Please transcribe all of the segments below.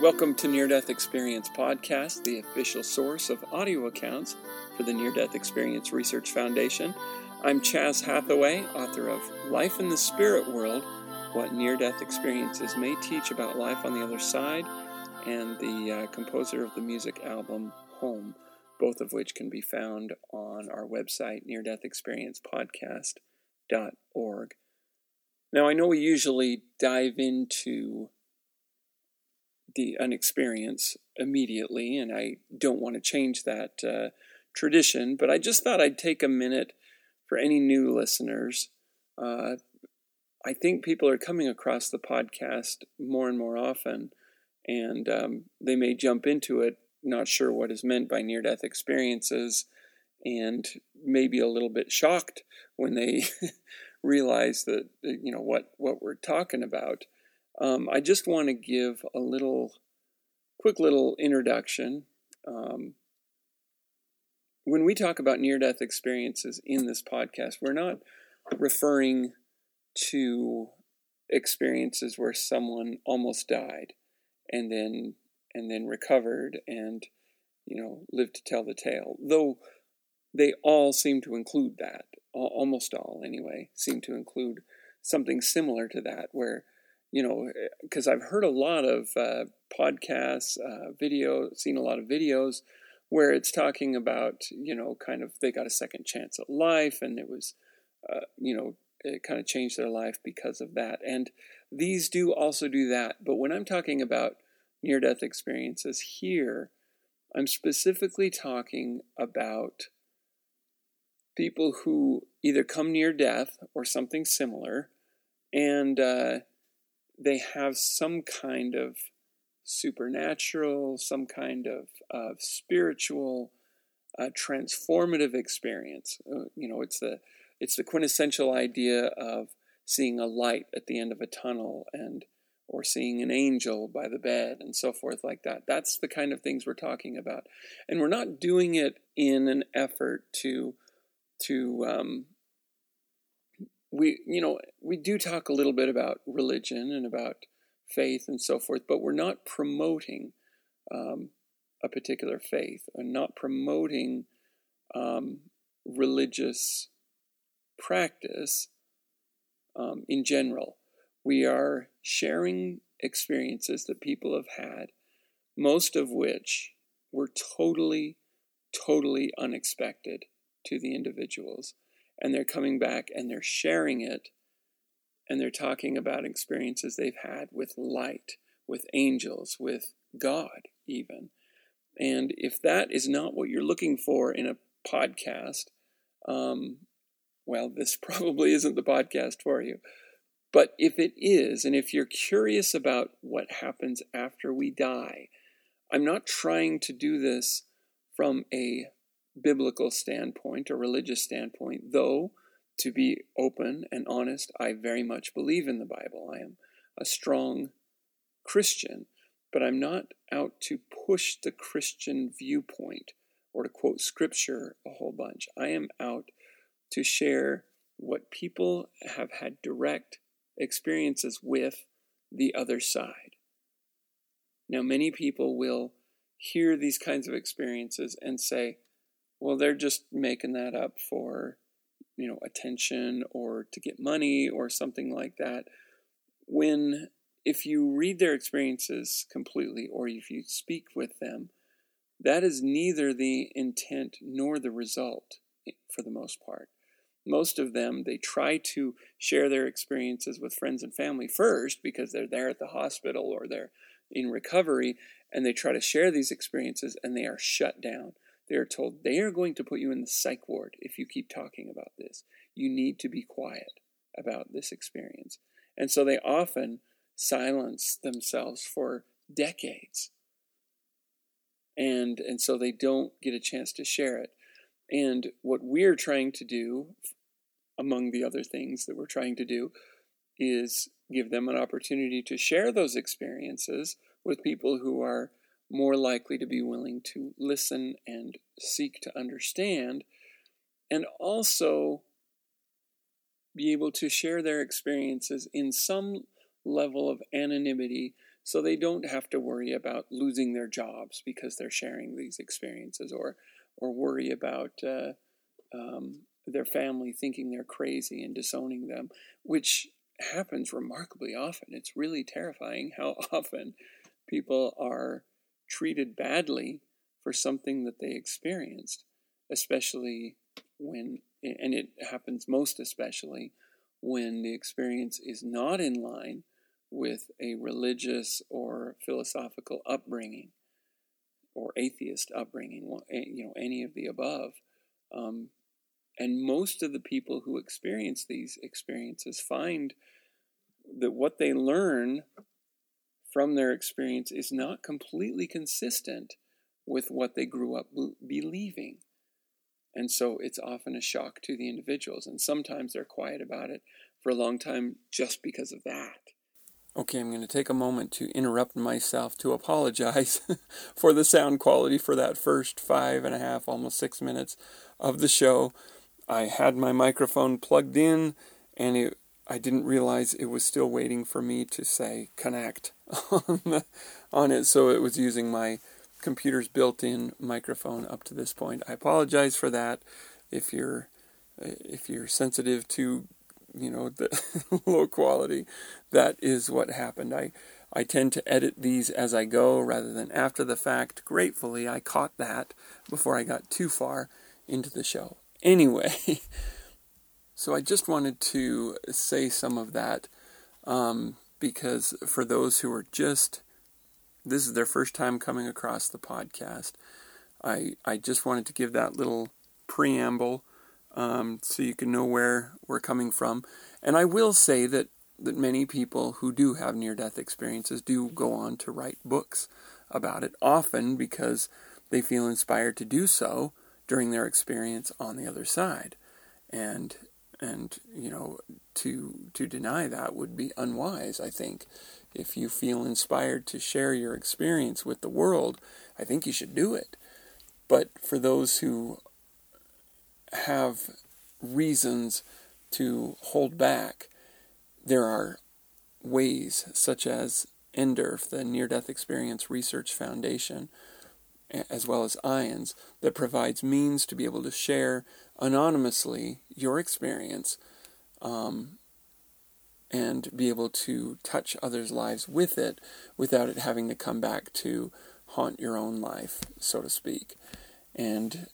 Welcome to Near Death Experience Podcast, the official source of audio accounts for the Near Death Experience Research Foundation. I'm Chas Hathaway, author of Life in the Spirit World What Near Death Experiences May Teach About Life on the Other Side, and the uh, composer of the music album Home, both of which can be found on our website, neardeathexperiencepodcast.org. Now, I know we usually dive into the an experience immediately, and I don't want to change that uh, tradition. But I just thought I'd take a minute for any new listeners. Uh, I think people are coming across the podcast more and more often, and um, they may jump into it not sure what is meant by near death experiences and maybe a little bit shocked when they realize that you know what what we're talking about um, I just want to give a little, quick little introduction. Um, when we talk about near death experiences in this podcast, we're not referring to experiences where someone almost died and then and then recovered and you know lived to tell the tale though they all seem to include that almost all anyway seem to include something similar to that where you know, because I've heard a lot of uh, podcasts, uh, video, seen a lot of videos where it's talking about, you know, kind of they got a second chance at life and it was, uh, you know, it kind of changed their life because of that. And these do also do that. But when I'm talking about near death experiences here, I'm specifically talking about people who either come near death or something similar and, uh, they have some kind of supernatural, some kind of, of spiritual, uh, transformative experience. Uh, you know, it's the it's the quintessential idea of seeing a light at the end of a tunnel and or seeing an angel by the bed and so forth like that. That's the kind of things we're talking about, and we're not doing it in an effort to to um, we you know we do talk a little bit about religion and about faith and so forth, but we're not promoting um, a particular faith and not promoting um, religious practice um, in general. We are sharing experiences that people have had, most of which were totally, totally unexpected to the individuals and they're coming back and they're sharing it and they're talking about experiences they've had with light, with angels, with God, even. And if that is not what you're looking for in a podcast, um, well, this probably isn't the podcast for you. But if it is, and if you're curious about what happens after we die, I'm not trying to do this from a biblical standpoint or religious standpoint, though, to be open and honest, I very much believe in the Bible. I am a strong Christian, but I'm not out to push the Christian viewpoint or to quote scripture a whole bunch. I am out to share what people have had direct experiences with the other side. Now, many people will hear these kinds of experiences and say, well, they're just making that up for, you know, attention or to get money or something like that. When, if you read their experiences completely or if you speak with them, that is neither the intent nor the result eh, for the most part. most of them, they try to share their experiences with friends and family first because they're there at the hospital or they're in recovery and they try to share these experiences and they are shut down. They are told they are going to put you in the psych ward if you keep talking about this. You need to be quiet about this experience. And so they often silence themselves for decades. And, and so they don't get a chance to share it. And what we're trying to do, among the other things that we're trying to do, is give them an opportunity to share those experiences with people who are more likely to be willing to listen and seek to understand, and also be able to share their experiences in some level of anonymity so they don't have to worry about losing their jobs because they're sharing these experiences or or worry about uh, um, their family thinking they're crazy and disowning them, which happens remarkably often. It's really terrifying how often people are treated badly for something that they experienced, especially when, and it happens most especially when the experience is not in line with a religious or philosophical upbringing or atheist upbringing, you know, any of the above. Um, and most of the people who experience these experiences find that what they learn from their experience is not completely consistent with what they grew up believing. And so it's often a shock to the individuals. And sometimes they're quiet about it for a long time just because of that. Okay, I'm going to take a moment to interrupt myself to apologize for the sound quality for that first five and a half, almost six minutes of the show. I had my microphone plugged in and it, I didn't realize it was still waiting for me to say connect on, the, on it, so it was using my computer's built-in microphone up to this point. I apologize for that. If you're if you're sensitive to you know the low quality that is what happened i i tend to edit these as i go rather than after the fact gratefully i caught that before i got too far into the show anyway so i just wanted to say some of that um, because for those who are just this is their first time coming across the podcast i i just wanted to give that little preamble um, so you can know where we're coming from. And I will say that, that many people who do have near death experiences do go on to write books about it, often because they feel inspired to do so during their experience on the other side. And and you know to to deny that would be unwise i think. If you feel inspired to share your experience with the world i think you should do it. But for those who have reasons to hold back, there are ways such as NDERF, the Near Death Experience Research Foundation, as well as IONS, that provides means to be able to share anonymously your experience um, and be able to touch others' lives with it without it having to come back to haunt your own life, so to speak. And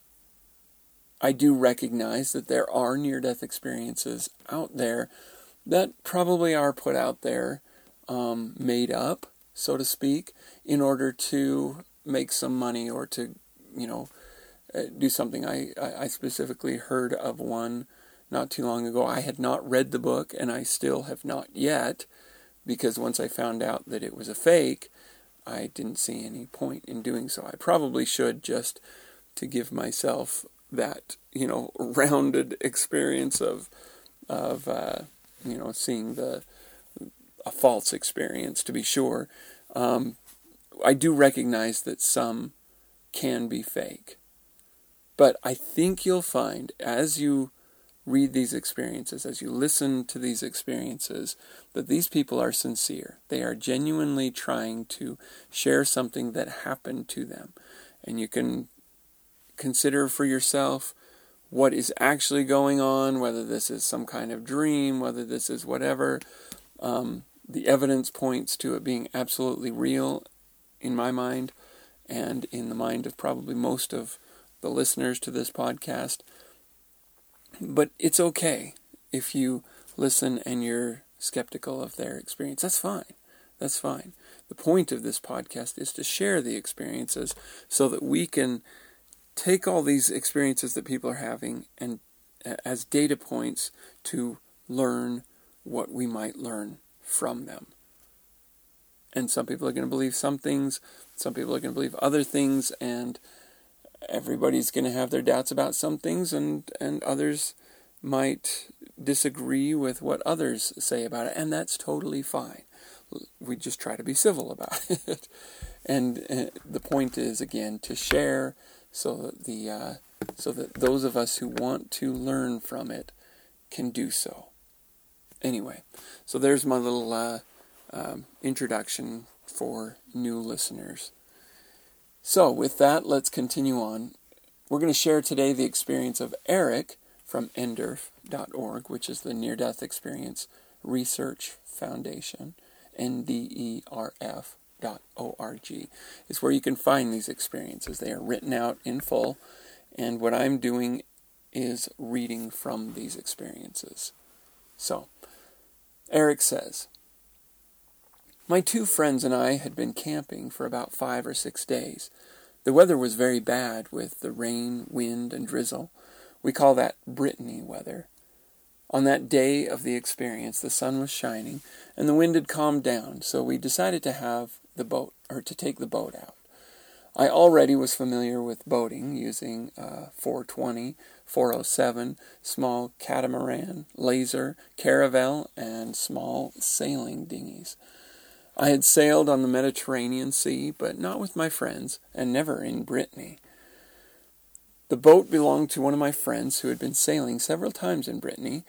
I do recognize that there are near death experiences out there that probably are put out there, um, made up, so to speak, in order to make some money or to, you know, do something. I, I specifically heard of one not too long ago. I had not read the book, and I still have not yet, because once I found out that it was a fake, I didn't see any point in doing so. I probably should just to give myself that you know rounded experience of of uh, you know seeing the a false experience to be sure. Um, I do recognize that some can be fake, but I think you'll find as you read these experiences, as you listen to these experiences, that these people are sincere. They are genuinely trying to share something that happened to them. And you can consider for yourself what is actually going on, whether this is some kind of dream, whether this is whatever. Um, the evidence points to it being absolutely real in my mind and in the mind of probably most of the listeners to this podcast. but it's okay if you listen and you're skeptical of their experience. That's fine. That's fine. The point of this podcast is to share the experiences so that we can take all these experiences that people are having and as data points to learn what we might learn from them. And some people are going to believe some things, some people are going to believe other things, and everybody's going to have their doubts about some things, and, and others might disagree with what others say about it, and that's totally fine. We just try to be civil about it. and uh, the point is, again, to share so that the uh, so that those of us who want to learn from it can do so. Anyway, so there's my little uh, um, introduction for new listeners. So, with that, let's continue on. We're going to share today the experience of Eric from NDERF.org, which is the Near Death Experience Research Foundation, NDERF.org, is where you can find these experiences. They are written out in full, and what I'm doing is reading from these experiences. So, Eric says, My two friends and I had been camping for about five or six days. The weather was very bad with the rain, wind, and drizzle. We call that Brittany weather. On that day of the experience, the sun was shining and the wind had calmed down, so we decided to have the boat, or to take the boat out. I already was familiar with boating using uh, 420 407, small catamaran, laser, caravel, and small sailing dinghies. I had sailed on the Mediterranean Sea, but not with my friends, and never in Brittany. The boat belonged to one of my friends who had been sailing several times in Brittany,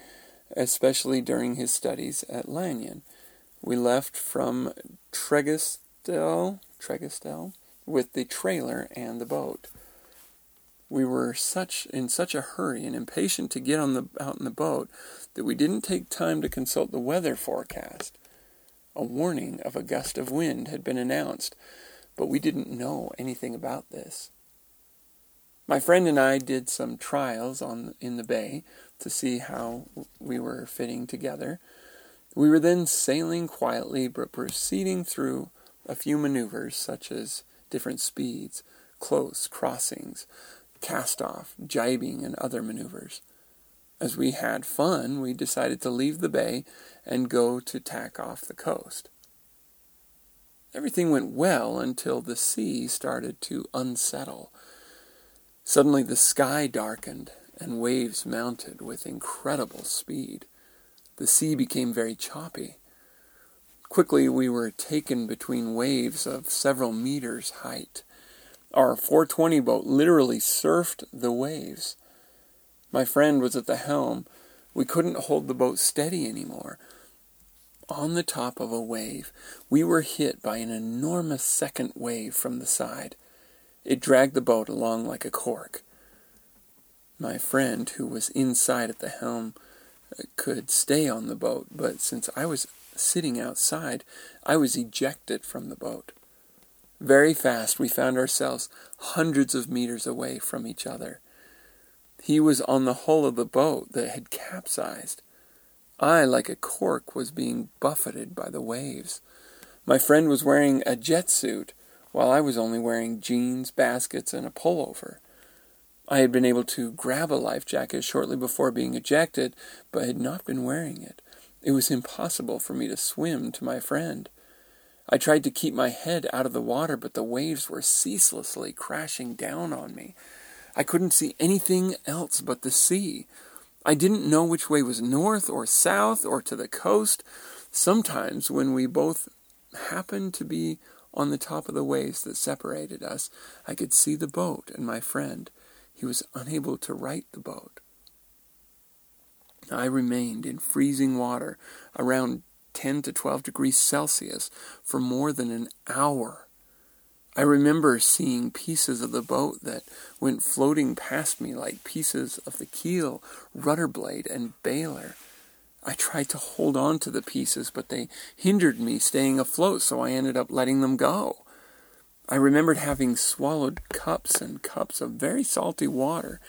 especially during his studies at Lannion. We left from Trégastel, Trégastel with the trailer and the boat we were such in such a hurry and impatient to get on the out in the boat that we didn't take time to consult the weather forecast. A warning of a gust of wind had been announced, but we didn't know anything about this. My friend and I did some trials on in the bay to see how we were fitting together. We were then sailing quietly but proceeding through a few maneuvers such as different speeds, close crossings, cast off, jibing, and other maneuvers. As we had fun, we decided to leave the bay and go to tack off the coast. Everything went well until the sea started to unsettle. Suddenly the sky darkened and waves mounted with incredible speed. The sea became very choppy. Quickly we were taken between waves of several meters height. Our 420 boat literally surfed the waves. My friend was at the helm. We couldn't hold the boat steady anymore. On the top of a wave, we were hit by an enormous second wave from the side. It dragged the boat along like a cork. My friend, who was inside at the helm, could stay on the boat, but since I was sitting outside, I was ejected from the boat. Very fast, we found ourselves hundreds of meters away from each other. He was on the hull of the boat that had capsized. I, like a cork, was being buffeted by the waves. My friend was wearing a jet suit, while I was only wearing jeans, baskets, and a pullover. I had been able to grab a life jacket shortly before being ejected, but had not been wearing it. It was impossible for me to swim to my friend. I tried to keep my head out of the water, but the waves were ceaselessly crashing down on me. I couldn't see anything else but the sea. I didn't know which way was north or south or to the coast. Sometimes, when we both happened to be on the top of the waves that separated us, I could see the boat and my friend. He was unable to right the boat. I remained in freezing water around 10 to 12 degrees Celsius for more than an hour. I remember seeing pieces of the boat that went floating past me like pieces of the keel, rudder blade, and bailer. I tried to hold on to the pieces, but they hindered me staying afloat, so I ended up letting them go. I remembered having swallowed cups and cups of very salty water,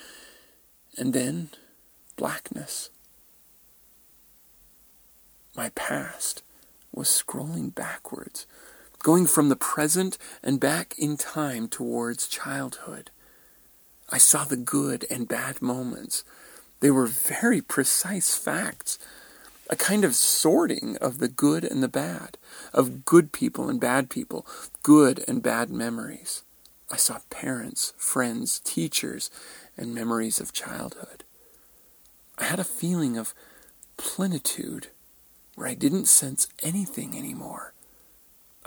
and then blackness. My past was scrolling backwards, going from the present and back in time towards childhood. I saw the good and bad moments. They were very precise facts, a kind of sorting of the good and the bad, of good people and bad people, good and bad memories. I saw parents, friends, teachers, and memories of childhood. I had a feeling of plenitude where I didn't sense anything anymore.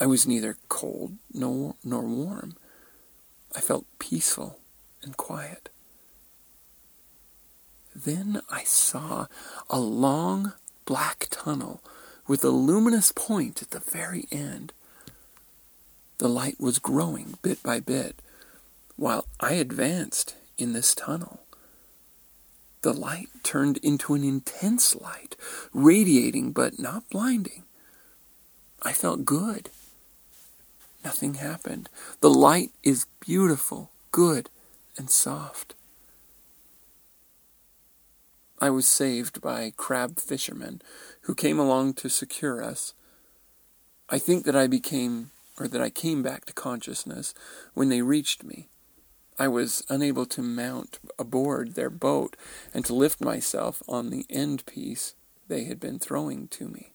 I was neither cold nor, nor warm. I felt peaceful and quiet. Then I saw a long black tunnel with a luminous point at the very end. The light was growing bit by bit while I advanced in this tunnel. The light turned into an intense light, radiating but not blinding. I felt good. Nothing happened. The light is beautiful, good, and soft. I was saved by crab fishermen who came along to secure us. I think that I became, or that I came back to consciousness when they reached me. I was unable to mount aboard their boat and to lift myself on the end piece they had been throwing to me.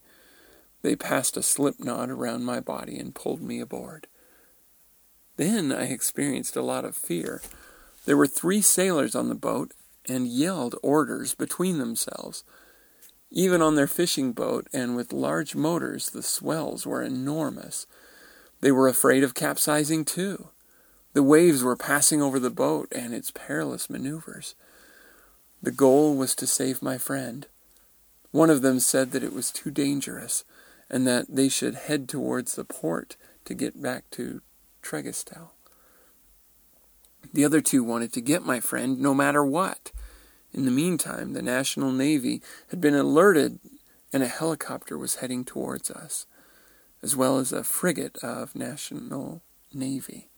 They passed a slip knot around my body and pulled me aboard. Then I experienced a lot of fear. There were three sailors on the boat and yelled orders between themselves. Even on their fishing boat and with large motors, the swells were enormous. They were afraid of capsizing too. The waves were passing over the boat and its perilous maneuvers. The goal was to save my friend. One of them said that it was too dangerous and that they should head towards the port to get back to Trégastel. The other two wanted to get my friend no matter what. In the meantime, the National Navy had been alerted and a helicopter was heading towards us, as well as a frigate of National Navy.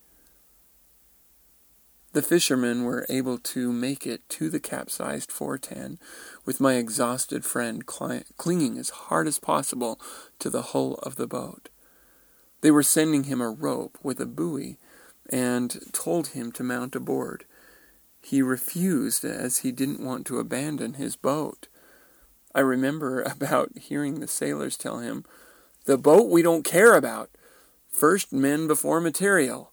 The fishermen were able to make it to the capsized Fortan, with my exhausted friend cli- clinging as hard as possible to the hull of the boat. They were sending him a rope with a buoy and told him to mount aboard. He refused as he didn't want to abandon his boat. I remember about hearing the sailors tell him, The boat we don't care about. First men before material.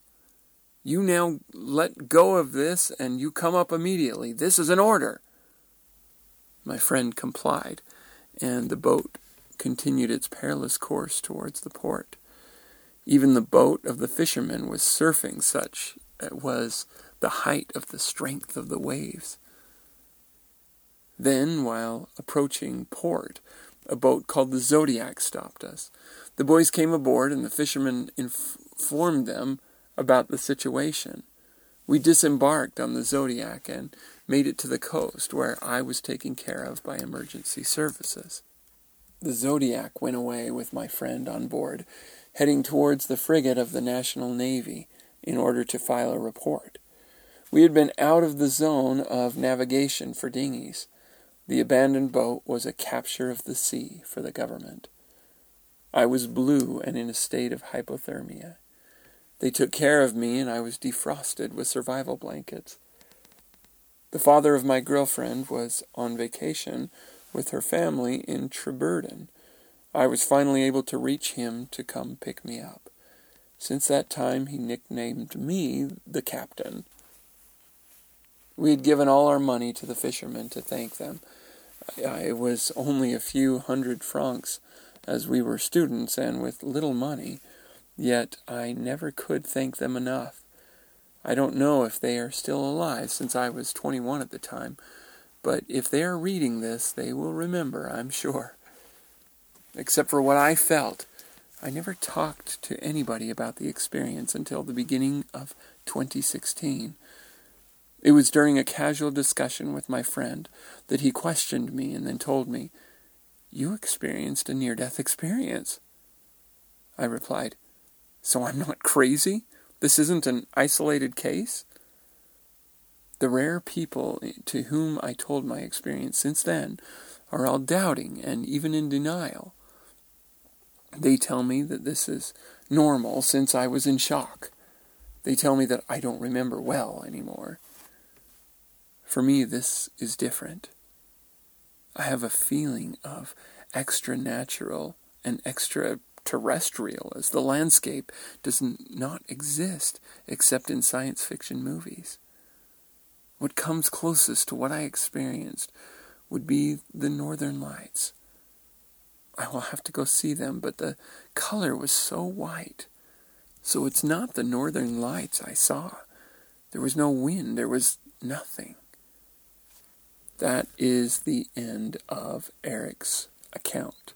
You now let go of this and you come up immediately. This is an order. My friend complied, and the boat continued its perilous course towards the port. Even the boat of the fishermen was surfing such it was the height of the strength of the waves. Then, while approaching port, a boat called the Zodiac stopped us. The boys came aboard, and the fishermen informed them about the situation. We disembarked on the Zodiac and made it to the coast, where I was taken care of by emergency services. The Zodiac went away with my friend on board, heading towards the frigate of the National Navy in order to file a report. We had been out of the zone of navigation for dinghies. The abandoned boat was a capture of the sea for the government. I was blue and in a state of hypothermia. They took care of me, and I was defrosted with survival blankets. The father of my girlfriend was on vacation with her family in Trébeurden. I was finally able to reach him to come pick me up. Since that time, he nicknamed me the captain. We had given all our money to the fishermen to thank them. It was only a few hundred francs, as we were students and with little money. Yet I never could thank them enough. I don't know if they are still alive since I was 21 at the time, but if they are reading this, they will remember, I'm sure. Except for what I felt, I never talked to anybody about the experience until the beginning of 2016. It was during a casual discussion with my friend that he questioned me and then told me, You experienced a near death experience. I replied, so I'm not crazy? This isn't an isolated case? the rare people to whom I told my experience since then are all doubting and even in denial. They tell me that this is normal since I was in shock. They tell me that I don't remember well anymore. For me, this is different. I have a feeling of extra natural and extra terrestrial, as the landscape does not exist except in science fiction movies. What comes closest to what I experienced would be the northern lights. I will have to go see them, but the color was so white. So it's not the northern lights I saw. There was no wind, there was nothing. That is the end of Eric's account.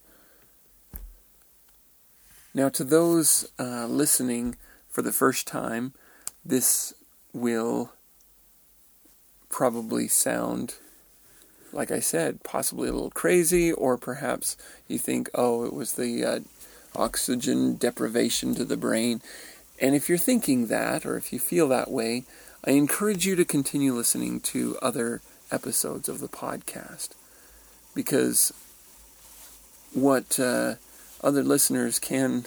Now, to those uh, listening for the first time, this will probably sound, like I said, possibly a little crazy, or perhaps you think, oh, it was the uh, oxygen deprivation to the brain. And if you're thinking that, or if you feel that way, I encourage you to continue listening to other episodes of the podcast because what uh, other listeners can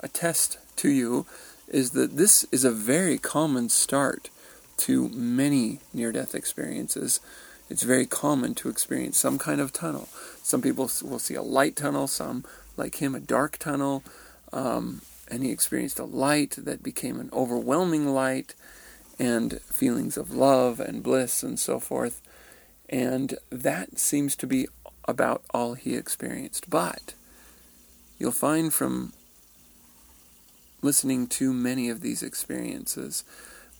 attest to you is that this is a very common start to many near death experiences. It's very common to experience some kind of tunnel. Some people will see a light tunnel, some, like him, a dark tunnel. Um, and he experienced a light that became an overwhelming light and feelings of love and bliss and so forth. And that seems to be about all he experienced. But you'll find from listening to many of these experiences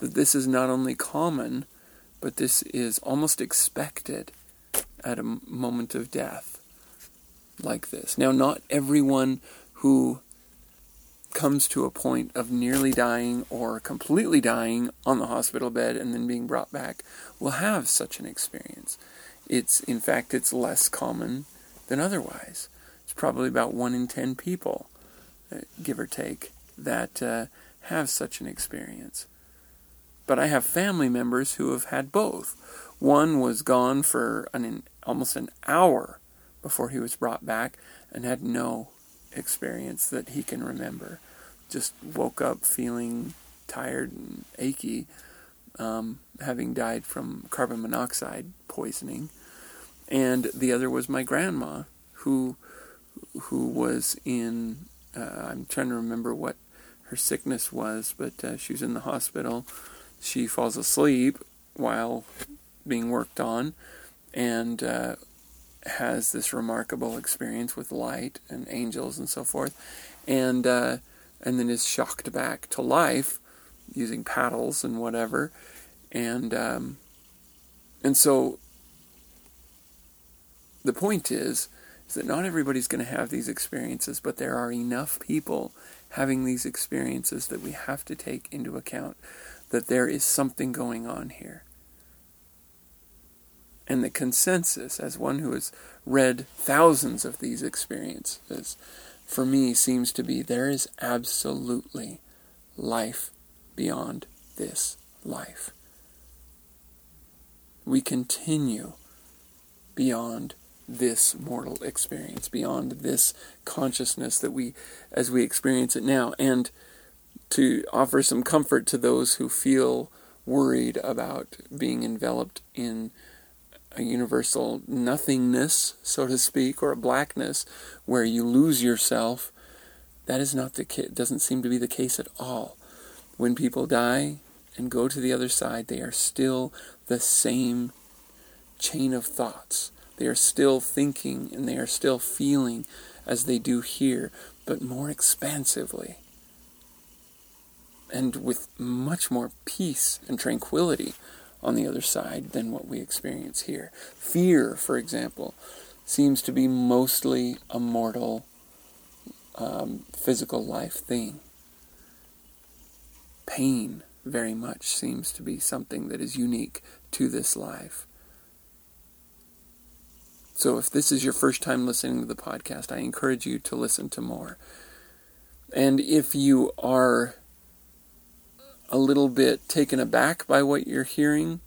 that this is not only common, but this is almost expected at a moment of death like this. Now, not everyone who comes to a point of nearly dying or completely dying on the hospital bed and then being brought back will have such an experience. It's in fact it's less common than otherwise. It's probably about one in ten people, uh, give or take, that uh, have such an experience. But I have family members who have had both. One was gone for an, almost an hour before he was brought back and had no experience that he can remember. Just woke up feeling tired and achy, um, having died from carbon monoxide poisoning. And the other was my grandma, who who was in. Uh, I'm trying to remember what her sickness was, but uh, she was in the hospital. She falls asleep while being worked on, and uh, has this remarkable experience with light and angels and so forth, and uh, and then is shocked back to life using paddles and whatever, and um, and so the point is is that not everybody's going to have these experiences, but there are enough people having these experiences that we have to take into account that there is something going on here. And the consensus, as one who has read thousands of these experiences, for me seems to be there is absolutely life beyond this life. We continue beyond this mortal experience, beyond this consciousness that we, as we experience it now, and to offer some comfort to those who feel worried about being enveloped in a universal nothingness, so to speak, or a blackness where you lose yourself, that is not the case, doesn't seem to be the case at all. When people die and go to the other side, they are still the same chain of thoughts. They are still thinking and they are still feeling as they do here, but more expansively and with much more peace and tranquility on the other side than what we experience here. Fear, for example, seems to be mostly a mortal um, physical life thing. Pain, very much, seems to be something that is unique to this life. So, if this is your first time listening to the podcast, I encourage you to listen to more. And if you are a little bit taken aback by what you're hearing,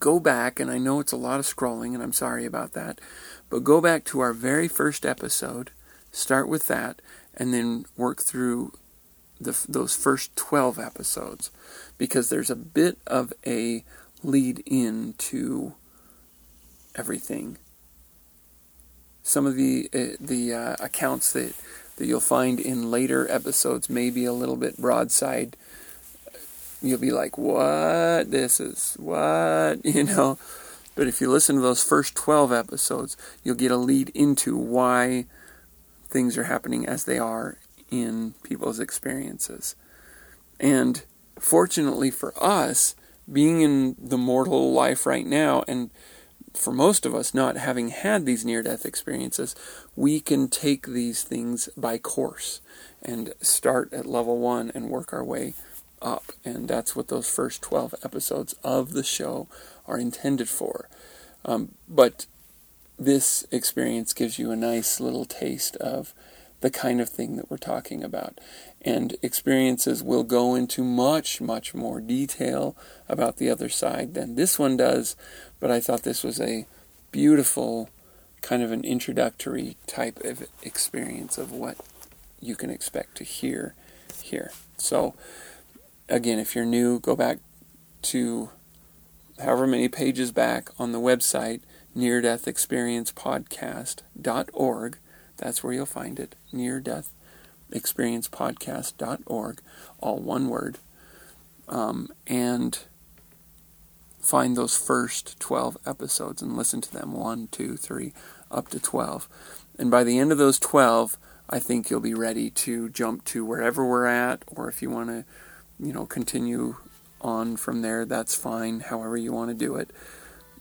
go back, and I know it's a lot of scrolling, and I'm sorry about that, but go back to our very first episode, start with that, and then work through the, those first 12 episodes because there's a bit of a lead in to everything. Some of the uh, the uh, accounts that that you'll find in later episodes may be a little bit broadside. You'll be like, "What? This is what?" You know. But if you listen to those first 12 episodes, you'll get a lead into why things are happening as they are in people's experiences. And fortunately for us, being in the mortal life right now, and for most of us not having had these near death experiences, we can take these things by course and start at level one and work our way up. And that's what those first 12 episodes of the show are intended for. Um, but this experience gives you a nice little taste of the kind of thing that we're talking about. And experiences will go into much, much more detail about the other side than this one does, but I thought this was a beautiful kind of an introductory type of experience of what you can expect to hear here. So, again, if you're new, go back to however many pages back on the website, near death experience podcast.org that's where you'll find it. Near Death Experience Podcast.org, all one word. Um, and find those first 12 episodes and listen to them one, two, three, up to 12. And by the end of those 12, I think you'll be ready to jump to wherever we're at, or if you want to, you know, continue on from there, that's fine, however you want to do it.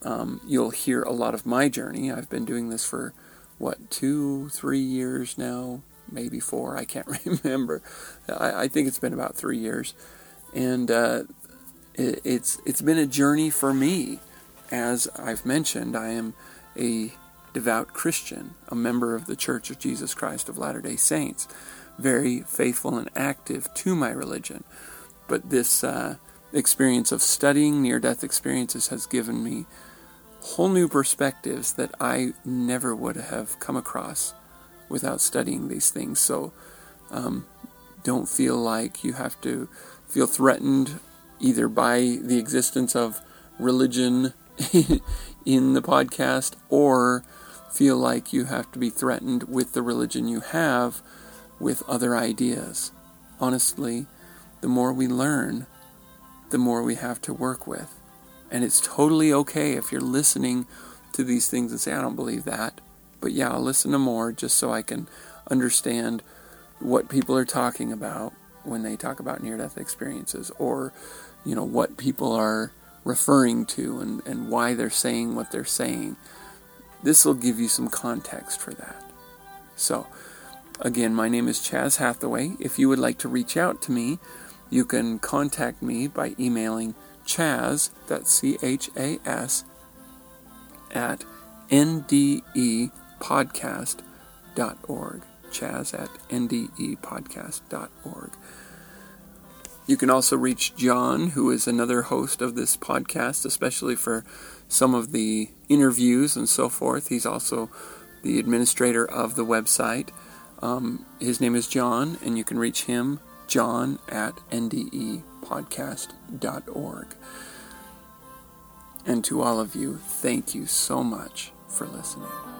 Um, you'll hear a lot of my journey. I've been doing this for what two, three years now, maybe four. I can't remember. I, I think it's been about three years, and uh, it, it's it's been a journey for me. As I've mentioned, I am a devout Christian, a member of the Church of Jesus Christ of Latter Day Saints, very faithful and active to my religion. But this uh, experience of studying near death experiences has given me whole new perspectives that I never would have come across without studying these things. So um, don't feel like you have to feel threatened either by the existence of religion in the podcast or feel like you have to be threatened with the religion you have with other ideas. Honestly, the more we learn, the more we have to work with. And it's totally okay if you're listening to these things and say, I don't believe that. But yeah, I'll listen to more just so I can understand what people are talking about when they talk about near death experiences or, you know, what people are referring to and, and why they're saying what they're saying. This will give you some context for that. So, again, my name is Chas Hathaway. If you would like to reach out to me, you can contact me by emailing Chas, that's C H A S, at ndepodcast.org. Chas at ndepodcast.org. You can also reach John, who is another host of this podcast, especially for some of the interviews and so forth. He's also the administrator of the website. Um, his name is John, and you can reach him, John at NDE podcast.org. And to all of you, thank you so much for listening.